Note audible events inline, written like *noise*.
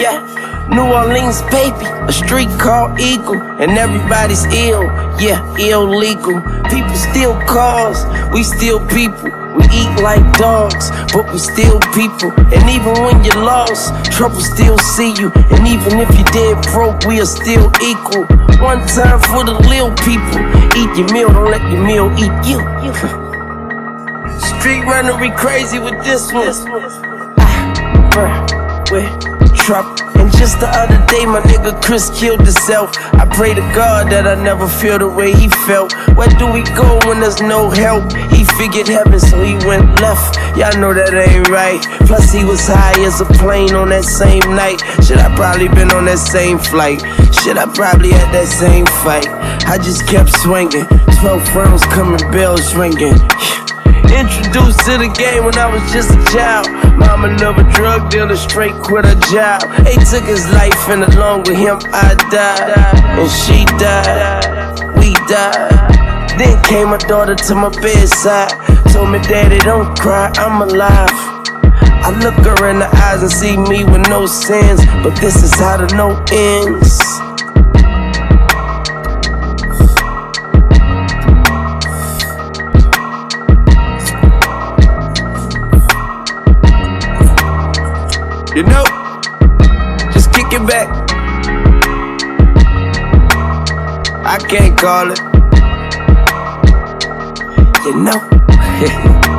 yeah. New Orleans, baby, a street called Eagle, and everybody's ill, yeah, illegal. People steal cars, we steal people. We eat like dogs, but we still people. And even when you're lost, trouble still see you. And even if you're dead broke, we are still equal. One time for the little people. Eat your meal, don't let your meal eat you. Street runner, we crazy with this one. Ah, bruh, with And just the other day, my nigga Chris killed himself. I pray to God that I never feel the way he felt. Where do we go when there's no help? He figured heaven, so he went left. Y'all know that ain't right. Plus, he was high as a plane on that same night. Should I probably been on that same flight? Should I probably had that same fight? I just kept swinging. 12 rounds coming, bells ringing. Introduced to the game when I was just a child. Mama a drug dealer, straight quit her job. They took his life, and along with him, I died. And she died. We died. Then came my daughter to my bedside. Told me, Daddy, don't cry, I'm alive. I look her in the eyes and see me with no sins. But this is how the note ends. You know, just kick it back. I can't call it. You know. *laughs*